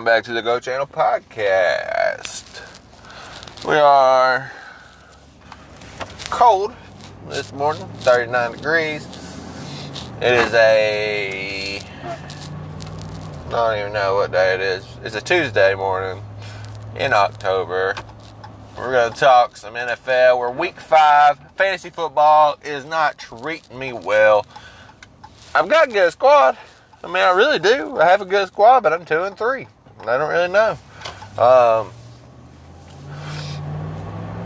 Welcome back to the GOAT Channel podcast. We are cold this morning, 39 degrees. It is a. I don't even know what day it is. It's a Tuesday morning in October. We're going to talk some NFL. We're week five. Fantasy football is not treating me well. I've got a good squad. I mean, I really do. I have a good squad, but I'm two and three. I don't really know. Um,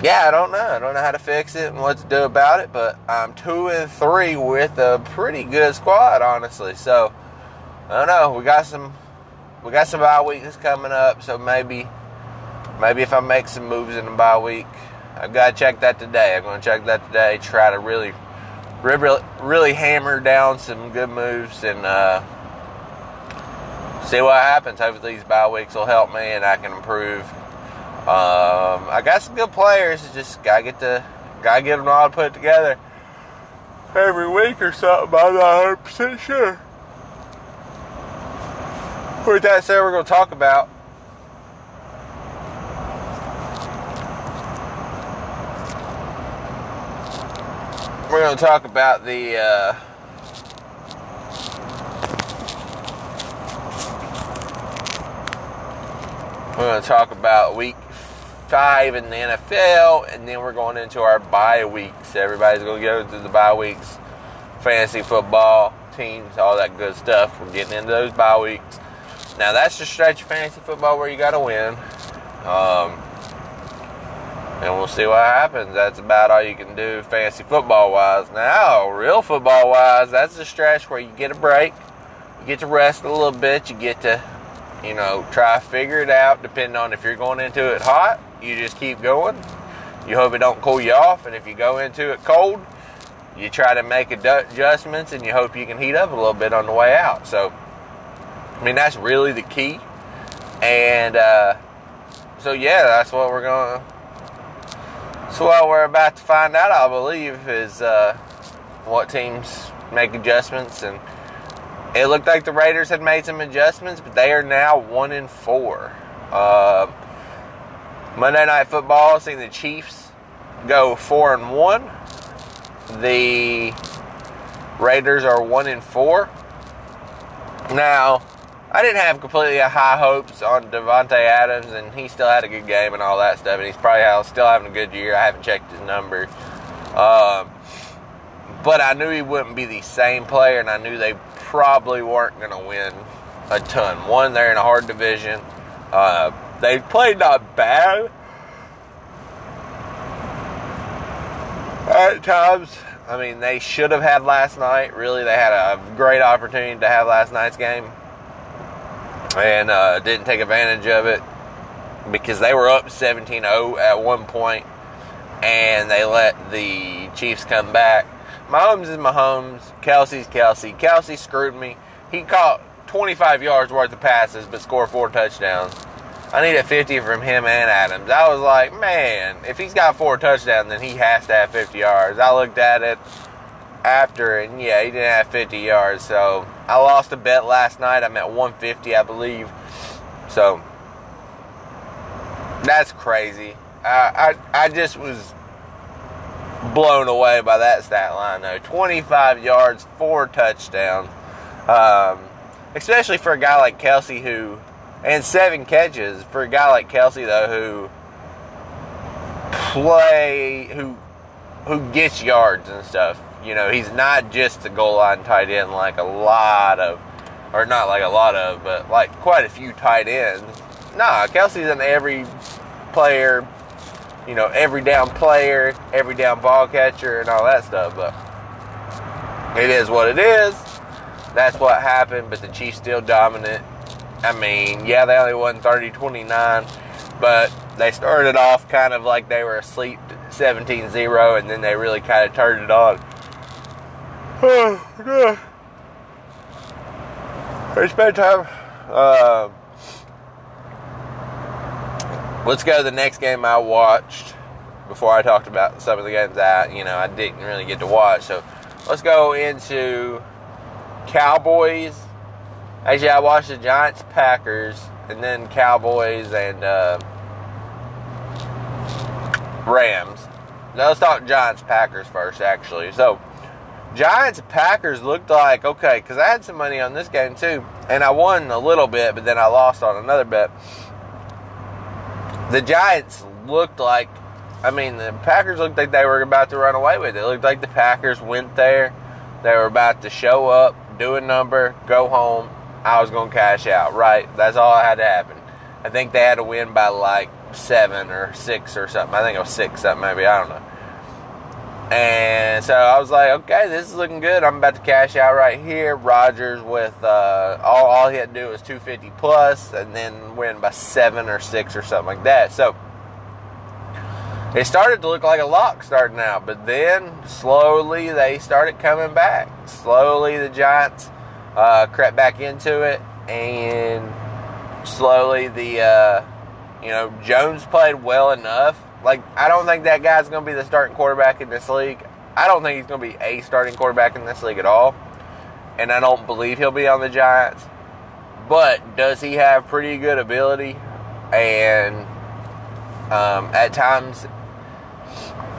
yeah, I don't know. I don't know how to fix it and what to do about it, but I'm two and three with a pretty good squad, honestly. So I don't know. We got some, we got some bye weeks coming up, so maybe, maybe if I make some moves in the bye week, I've got to check that today. I'm going to check that today. Try to really, really, really hammer down some good moves and. uh see what happens. Hopefully, these bye weeks will help me and I can improve. Um, I got some good players. Just gotta get the gotta get them all put together every week or something. I'm not 100 percent sure. With that said, we're gonna talk about. We're going to talk about the uh, We're going to talk about week five in the NFL, and then we're going into our bye weeks. Everybody's going to go through the bye weeks, fantasy football, teams, all that good stuff. We're getting into those bye weeks. Now, that's the stretch of fantasy football where you got to win. Um, and we'll see what happens. That's about all you can do fantasy football wise. Now, real football wise, that's the stretch where you get a break, you get to rest a little bit, you get to you know, try figure it out. Depending on if you're going into it hot, you just keep going. You hope it don't cool you off, and if you go into it cold, you try to make adjustments, and you hope you can heat up a little bit on the way out. So, I mean, that's really the key. And uh, so, yeah, that's what we're going. So, what we're about to find out, I believe, is uh, what teams make adjustments and it looked like the Raiders had made some adjustments, but they are now one in four. Uh, Monday Night Football, seeing the Chiefs go four and one. The Raiders are one in four. Now, I didn't have completely high hopes on Davante Adams, and he still had a good game and all that stuff, and he's probably still having a good year. I haven't checked his number, Um, but I knew he wouldn't be the same player, and I knew they probably weren't going to win a ton. One, they're in a hard division. Uh, they played not bad at times. I mean, they should have had last night. Really, they had a great opportunity to have last night's game and uh, didn't take advantage of it because they were up 17 0 at one point and they let the Chiefs come back Mahomes is Mahomes. Kelce's Kelce. Kelce screwed me. He caught 25 yards worth of passes but scored four touchdowns. I need a 50 from him and Adams. I was like, man, if he's got four touchdowns, then he has to have 50 yards. I looked at it after, and yeah, he didn't have 50 yards. So I lost a bet last night. I'm at 150, I believe. So that's crazy. I, I, I just was blown away by that stat line, though. 25 yards, four touchdowns. Um, especially for a guy like Kelce, who, and seven catches for a guy like Kelce, though, who play, who, who gets yards and stuff. You know, he's not just a goal line tight end like a lot of, or not like a lot of, but like quite a few tight ends. Nah, Kelce's an every player you know, every down player, every down ball catcher, and all that stuff. But it is what it is. That's what happened, but the Chiefs still dominant. I mean, yeah, they only won 30 29, but they started off kind of like they were asleep 17 0, and then they really kind of turned it on. It's bedtime. Uh, let's go to the next game I watched before I talked about some of the games that you know I didn't really get to watch. So let's go into Cowboys. Actually, I watched the Giants Packers. and then Cowboys and uh, Rams. Now let's talk Giants Packers first, actually. So, Giants Packers looked like okay because I had some money on this game too, and I won a little bit, but then I lost on another bet. The Giants looked like, I mean, the Packers looked like they were about to run away with it. It looked like the Packers went there, they were about to show up, do a number, go home. I was going to cash out. Right, that's all that had to happen. I think they had to win by like seven or six or something. I think it was six, something maybe. I don't know. And so I was like, okay, this is looking good. I'm about to cash out right here. Rodgers with uh, all, all he had to do was 250 plus and then win by seven or six or something like that. So it started to look like a lock starting out, but then slowly they started coming back. Slowly the Giants uh, crept back into it, and slowly the uh, you know Jones played well enough like, I don't think that guy's going to be the starting quarterback in this league. I don't think he's going to be a starting quarterback in this league at all. And I don't believe he'll be on the Giants. But does he have pretty good ability? And um, at times,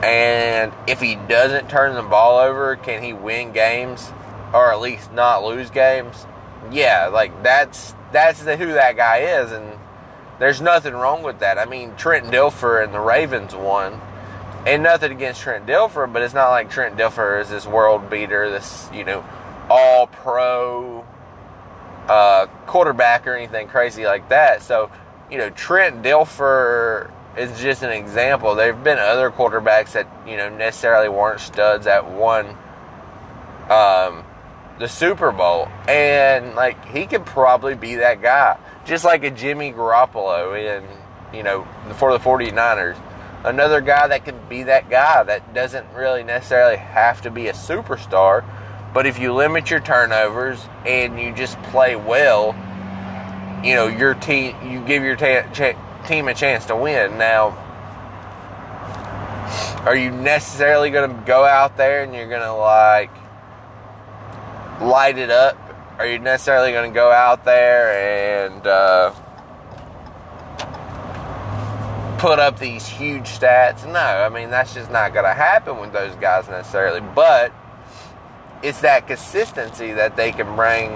and if he doesn't turn the ball over, can he win games or at least not lose games? Yeah, like that's that's the, who that guy is, and there's nothing wrong with that. I mean, Trent Dilfer and the Ravens won. And nothing against Trent Dilfer, but it's not like Trent Dilfer is this world beater, this, you know, all pro uh, quarterback or anything crazy like that. So, you know, Trent Dilfer is just an example. There have been other quarterbacks that, you know, necessarily weren't studs that won um, the Super Bowl. And, like, he could probably be that guy just like a Jimmy Garoppolo in, you know, for the 49ers. Another guy that could be that guy that doesn't really necessarily have to be a superstar, but if you limit your turnovers and you just play well, you know, your team, you give your ta- team a chance to win. Now, are you necessarily going to go out there and you're going to like light it up are you necessarily going to go out there and uh, put up these huge stats? No, I mean, that's just not going to happen with those guys necessarily. But it's that consistency that they can bring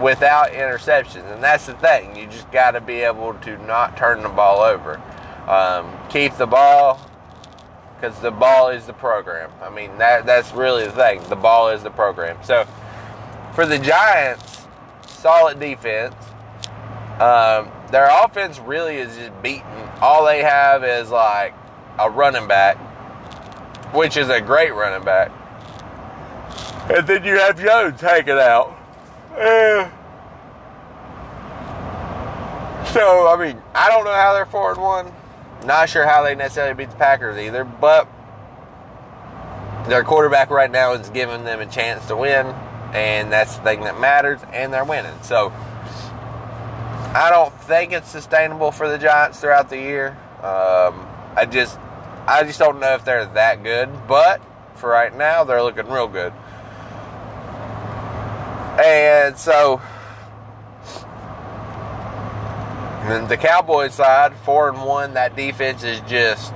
without interceptions. And that's the thing. You just got to be able to not turn the ball over. Um, keep the ball because the ball is the program. I mean, that that's really the thing. The ball is the program. So, for the Giants, solid defense. Um, their offense really is just beaten. All they have is like a running back, which is a great running back. And then you have Jones hanging out. Uh, so, I mean, I don't know how they're 4 and 1. Not sure how they necessarily beat the Packers either, but their quarterback right now is giving them a chance to win and that's the thing that matters, and they're winning. So I don't think it's sustainable for the Giants throughout the year. Um, I just, I just don't know if they're that good. But for right now, they're looking real good. And so, and the Cowboys side, four and one. That defense is just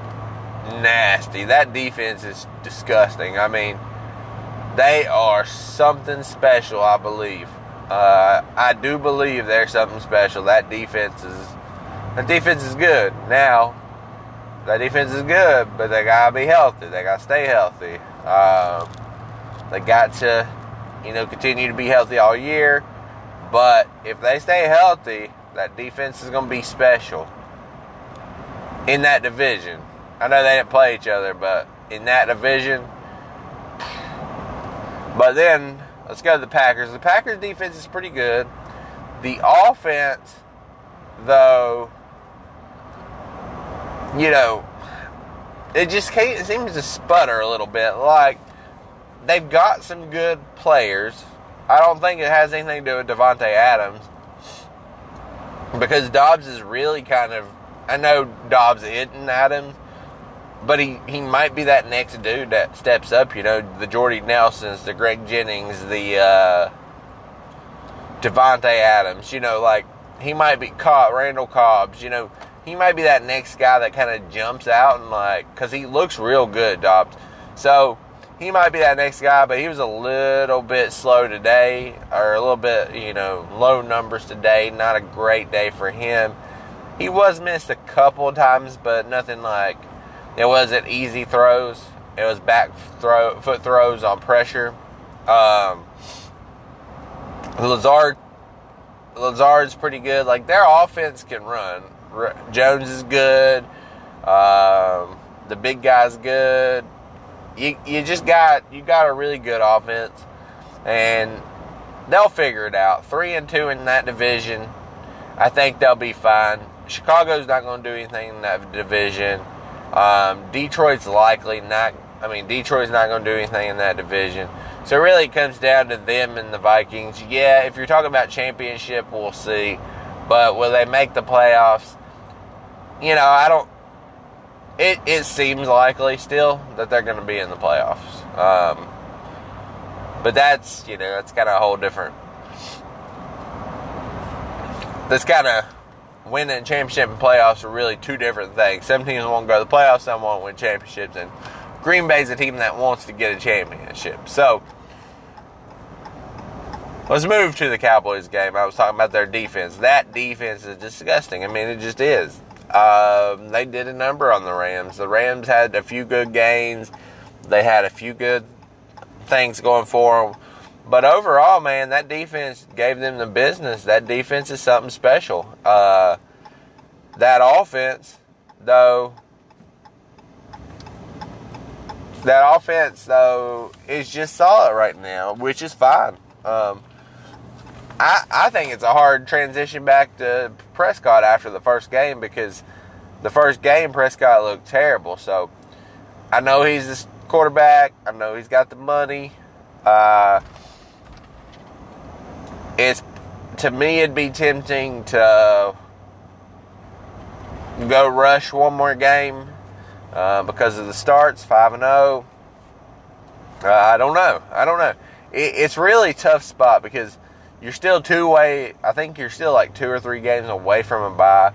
nasty. That defense is disgusting. I mean they are something special, I believe. Uh, I do believe they're something special. That defense is, the defense is good. Now, that defense is good, but they gotta be healthy. They gotta stay healthy. Um, they got to, you know, continue to be healthy all year. But if they stay healthy, that defense is gonna be special in that division. I know they didn't play each other, but in that division, but then let's go to the Packers. The Packers defense is pretty good. The offense, though, you know, it just it seems to sputter a little bit. Like they've got some good players. I don't think it has anything to do with Davante Adams because Doubs is really kind of. I know Doubs isn't Adams, but he, he might be that next dude that steps up, you know, the Jordy Nelsons, the Greg Jennings, the uh, Davante Adams, you know, like he might be caught Randall Cobbs. You know, he might be that next guy that kind of jumps out and like because he looks real good, Doubs. So he might be that next guy, but he was a little bit slow today, or a little bit, you know, low numbers today. Not a great day for him. He was missed a couple times, but nothing like it wasn't easy throws. It was back throw foot throws on pressure. Um, Lazard Lazard's pretty good. Like their offense can run. Jones is good. Um, the big guy's good. You you just got you got a really good offense, and they'll figure it out. Three and two in that division. I think they'll be fine. Chicago's not going to do anything in that division. Um, Detroit's likely not. I mean, Detroit's not going to do anything in that division. So really, it comes down to them and the Vikings. Yeah, if you're talking about championship, we'll see. But will they make the playoffs? You know, I don't. It it seems likely still that they're going to be in the playoffs. Um, but that's you know that's kind of a whole different. That's kind of winning a championship and playoffs are really two different things. Some teams won't go to the playoffs, some want to win championships, and Green Bay's a team that wants to get a championship. So let's move to the Cowboys game. I was talking about their defense. That defense is disgusting. I mean, it just is. Um, they did a number on the Rams. The Rams had a few good gains. They had a few good things going for them. But overall, man, that defense gave them the business. That defense is something special. Uh, that offense, though, that offense though is just solid right now, which is fine. Um, I I think it's a hard transition back to Prescott after the first game because the first game Prescott looked terrible. So I know he's the quarterback. I know he's got the money. Uh, it's to me it'd be tempting to go rush one more game uh, because of the starts, five and zero. Oh. Uh, I don't know. I don't know. It, it's really tough spot because you're still two way. I think you're still like two or three games away from a bye.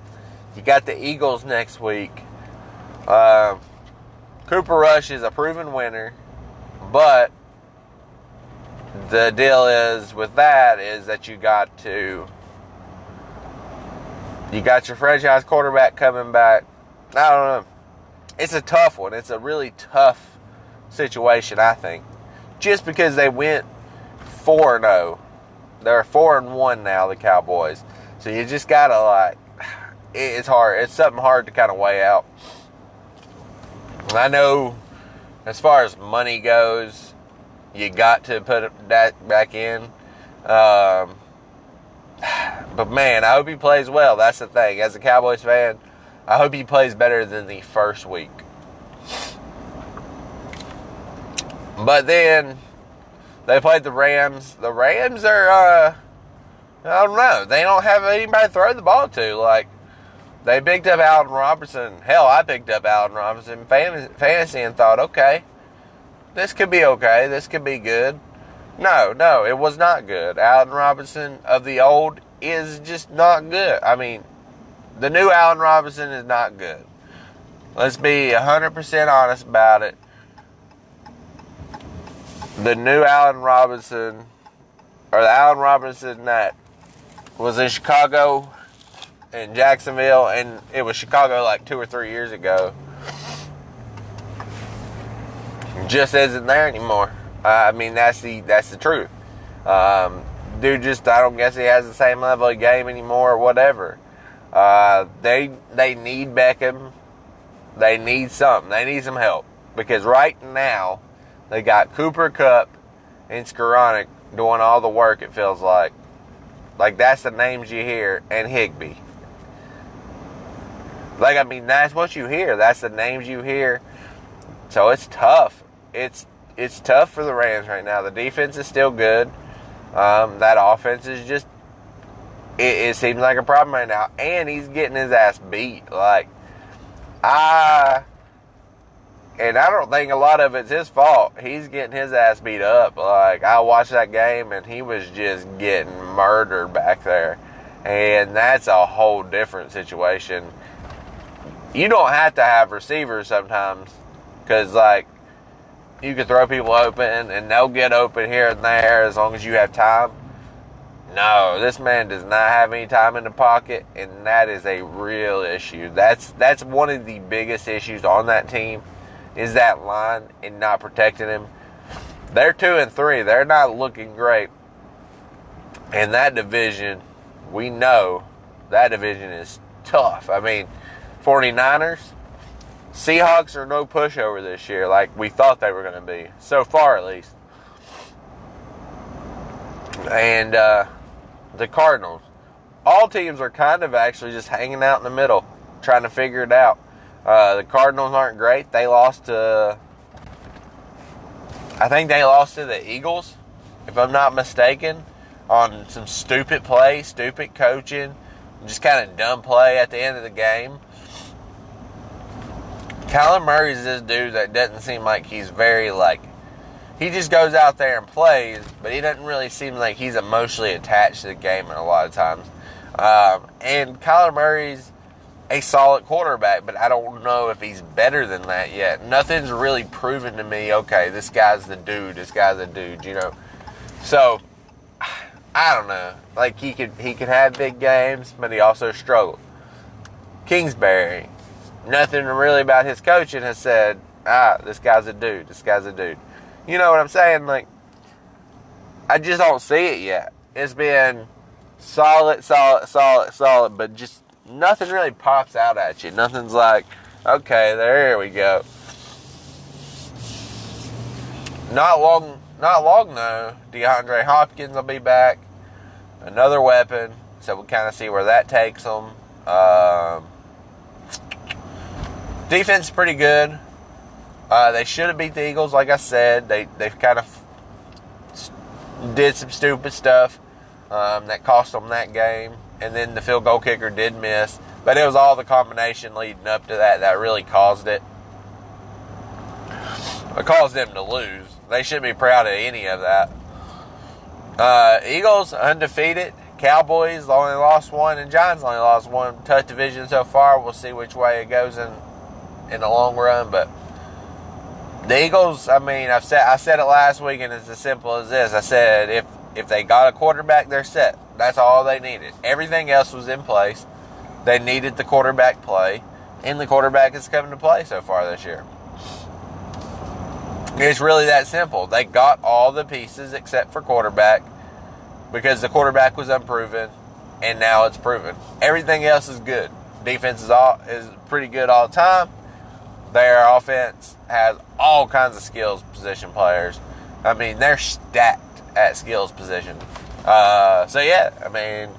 You got the Eagles next week. Uh, Cooper Rush is a proven winner, but the deal is with that is that you got to you got your franchise quarterback coming back. I don't know it's a tough one. It's a really tough situation, I think. Just because they went 4 0. They're 4 and 1 now, the Cowboys. So you just got to, like, it's hard. It's something hard to kind of weigh out. I know as far as money goes, you got to put that back in. Um, but man, I hope he plays well. That's the thing. As a Cowboys fan, I hope he plays better than the first week. But then they played the Rams. The Rams are, uh, I don't know. They don't have anybody to throw the ball to. Like, they picked up Allen Robinson. Hell, I picked up Allen Robinson fantasy and thought, okay, this could be okay. This could be good. No, no, it was not good. Allen Robinson of the old is just not good. I mean, the new Allen Robinson is not good. Let's be 100% honest about it. The new Allen Robinson, or the Allen Robinson that was in Chicago and Jacksonville, and it was Chicago like two or three years ago, just isn't there anymore. Uh, I mean, that's the that's the truth. Um, dude, just I don't guess he has the same level of game anymore, or whatever. Uh, they they need Beckham. They need something. They need some help because right now they got Cooper Kupp and Skowronek doing all the work. It feels like, like that's the names you hear, and Higbee. Like I mean, that's what you hear. That's the names you hear. So it's tough. It's it's tough for the Rams right now. The defense is still good. Um, that offense is just it, it seems like a problem right now. And he's getting his ass beat. Like, I. And I don't think a lot of it's his fault. He's getting his ass beat up. Like, I watched that game and he was just getting murdered back there. And that's a whole different situation. You don't have to have receivers sometimes because, like, you can throw people open and they'll get open here and there as long as you have time. No, this man does not have any time in the pocket, and that is a real issue. That's that's one of the biggest issues on that team is that line and not protecting him. They're two and three. They're not looking great. And that division, we know that division is tough. I mean, 49ers, Seahawks are no pushover this year like we thought they were going to be, so far at least. And uh, the Cardinals. All teams are kind of actually just hanging out in the middle, trying to figure it out. Uh, the Cardinals aren't great. They lost to, I think they lost to the Eagles, if I'm not mistaken, on some stupid play, stupid coaching, just kind of dumb play at the end of the game. Kyler Murray's this dude that doesn't seem like he's very like he just goes out there and plays, but he doesn't really seem like he's emotionally attached to the game a lot of times. Um, and Kyler Murray's a solid quarterback, but I don't know if he's better than that yet. Nothing's really proven to me, okay, this guy's the dude, this guy's the dude, you know. So I don't know. Like he could he could have big games, but he also struggled. Kingsbury, nothing really about his coaching has said, ah, this guy's a dude, this guy's a dude. You know what I'm saying? Like, I just don't see it yet. It's been solid, solid, solid, solid, but just nothing really pops out at you. Nothing's like, okay, there we go. Not long, not long though. DeAndre Hopkins will be back. Another weapon. So we'll kind of see where that takes them. Um, defense is pretty good. Uh, they should have beat the Eagles, like I said. They they kind of did some stupid stuff um, that cost them that game, and then the field goal kicker did miss. But it was all the combination leading up to that that really caused it. It caused them to lose. They shouldn't be proud of any of that. Uh, Eagles undefeated. Cowboys only lost one, and Giants only lost one. Tough division so far. We'll see which way it goes in in the long run, but the Eagles, I mean, I've said I said it last week, and it's as simple as this. I said if if they got a quarterback, they're set. That's all they needed. Everything else was in place. They needed the quarterback play, and the quarterback is coming to play so far this year. It's really that simple. They got all the pieces except for quarterback because the quarterback was unproven, and now it's proven. Everything else is good. Defense is all is pretty good all the time. Their offense has all kinds of skills position players. I mean, they're stacked at skills position. Uh, so yeah, I mean,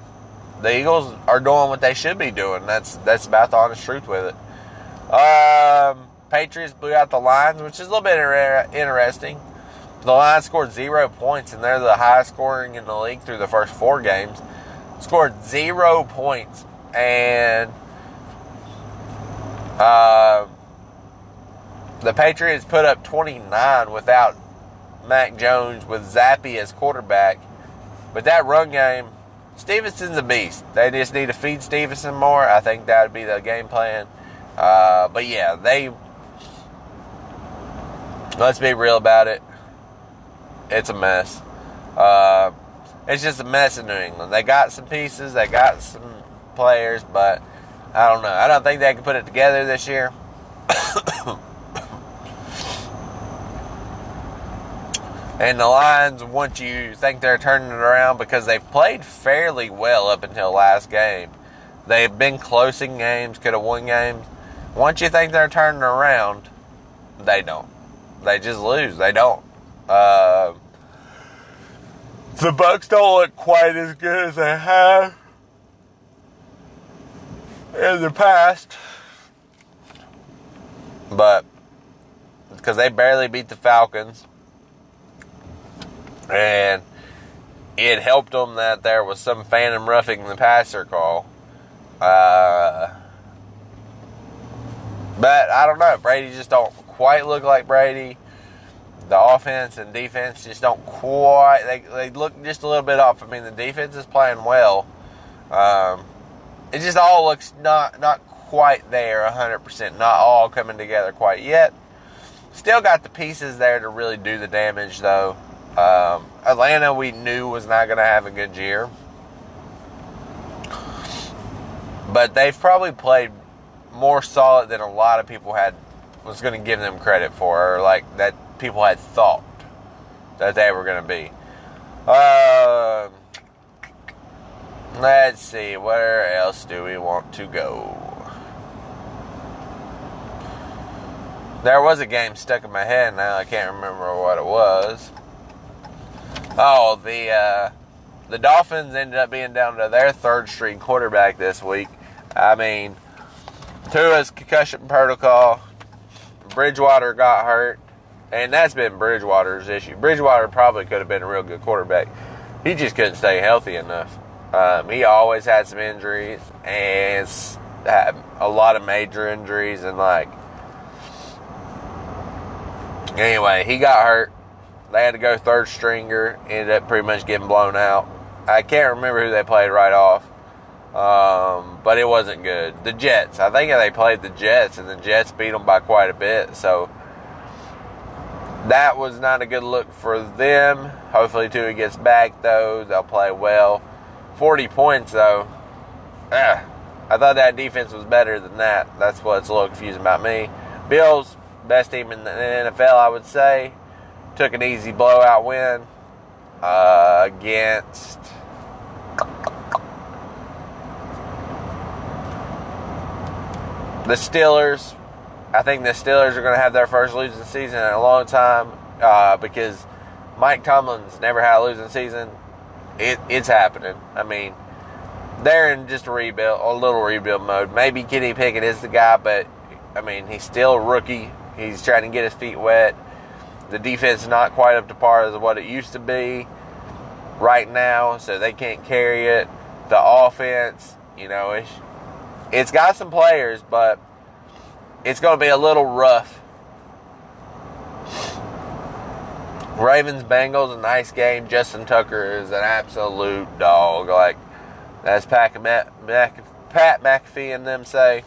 the Eagles are doing what they should be doing. That's that's about the honest truth with it. Um, Patriots blew out the Lions, which is a little bit interesting. The Lions scored zero points, and they're the highest scoring in the league through the first four games. Scored zero points, and uh, the Patriots put up 29 without Mac Jones with Zappe as quarterback. But that run game, Stevenson's a beast. They just need to feed Stevenson more. I think that would be the game plan. Uh, but yeah, they. Let's be real about it. It's a mess. Uh, it's just a mess in New England. They got some pieces, they got some players, but I don't know. I don't think they can put it together this year. And the Lions, once you think they're turning it around, because they've played fairly well up until last game, they've been closing games, could have won games. Once you think they're turning around, they don't. They just lose. They don't. Uh, the Bucs don't look quite as good as they have in the past, but because they barely beat the Falcons and it helped them that there was some phantom roughing the passer call. Uh, but I don't know. Brady just don't quite look like Brady. The offense and defense just don't quite. They, they look just a little bit off. I mean, the defense is playing well. Um, it just all looks not not quite there 100%, not all coming together quite yet. Still got the pieces there to really do the damage, though. Um, Atlanta, we knew was not going to have a good year. But they've probably played more solid than a lot of people had was going to give them credit for, or like that people had thought that they were going to be. Uh, let's see, where else do we want to go? There was a game stuck in my head now. I can't remember what it was. Oh, the uh, the Dolphins ended up being down to their third string quarterback this week. I mean, Tua's concussion protocol. Bridgewater got hurt, and that's been Bridgewater's issue. Bridgewater probably could have been a real good quarterback. He just couldn't stay healthy enough. Um, he always had some injuries and had a lot of major injuries, and like Anyway, he got hurt. They had to go third stringer. Ended up pretty much getting blown out. I can't remember who they played right off, um, but it wasn't good. The Jets. I think they played the Jets, and the Jets beat them by quite a bit. So that was not a good look for them. Hopefully, Tua gets back though. They'll play well. Forty points though. Ugh. I thought that defense was better than that. That's what's a little confusing about me. Bills best team in the NFL, I would say. Took an easy blowout win uh, against. The Steelers. I think the Steelers are going to have their first losing season in a long time uh, because Mike Tomlin's never had a losing season. It, it's happening. I mean, they're in just a rebuild, a little rebuild mode. Maybe Kenny Pickett is the guy, but I mean, he's still a rookie. He's trying to get his feet wet. The defense is not quite up to par as what it used to be right now, so they can't carry it. The offense, you know, it's, it's got some players, but it's going to be a little rough. Ravens Bengals, a nice game. Justin Tucker is an absolute dog. Like, as Pat, Mac, Pat McAfee and them say,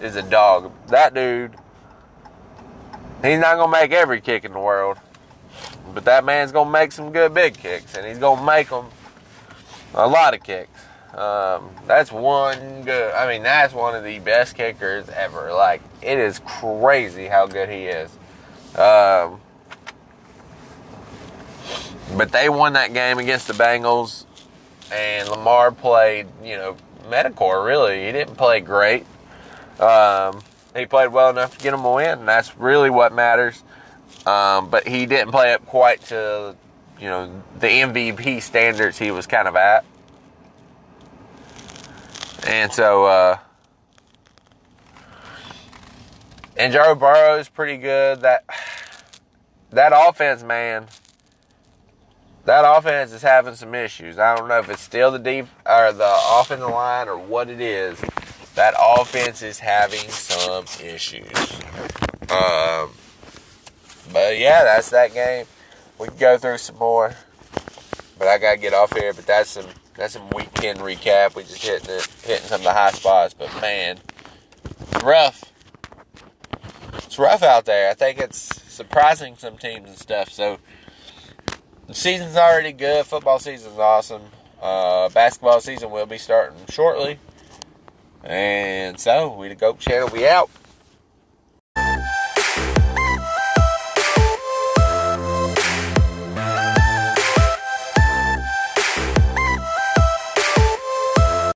is a dog. That dude He's not going to make every kick in the world, but that man's going to make some good big kicks, and he's going to make them a lot of kicks. Um, that's one good. I mean, that's one of the best kickers ever. Like, it is crazy how good he is. Um, but they won that game against the Bengals, and Lamar played, you know, Metacore. Really, he didn't play great. Um, he played well enough to get him a win, and that's really what matters. Um, but he didn't play up quite to, you know, the MVP standards he was kind of at. And so, uh, and Joe Burrow's pretty good. That that offense, man, that offense is having some issues. I don't know if it's still the deep or the offensive line or what it is that offense is having some issues. Um, but yeah, that's that game. We can go through some more, but I gotta get off here. But that's some that's some week ten recap. We just hitting it, hitting some of the high spots. But man, it's rough. It's rough out there. I think it's surprising some teams and stuff. So the season's already good. Football season's awesome. Uh, basketball season will be starting shortly. And so, we the GOAT channel, we out.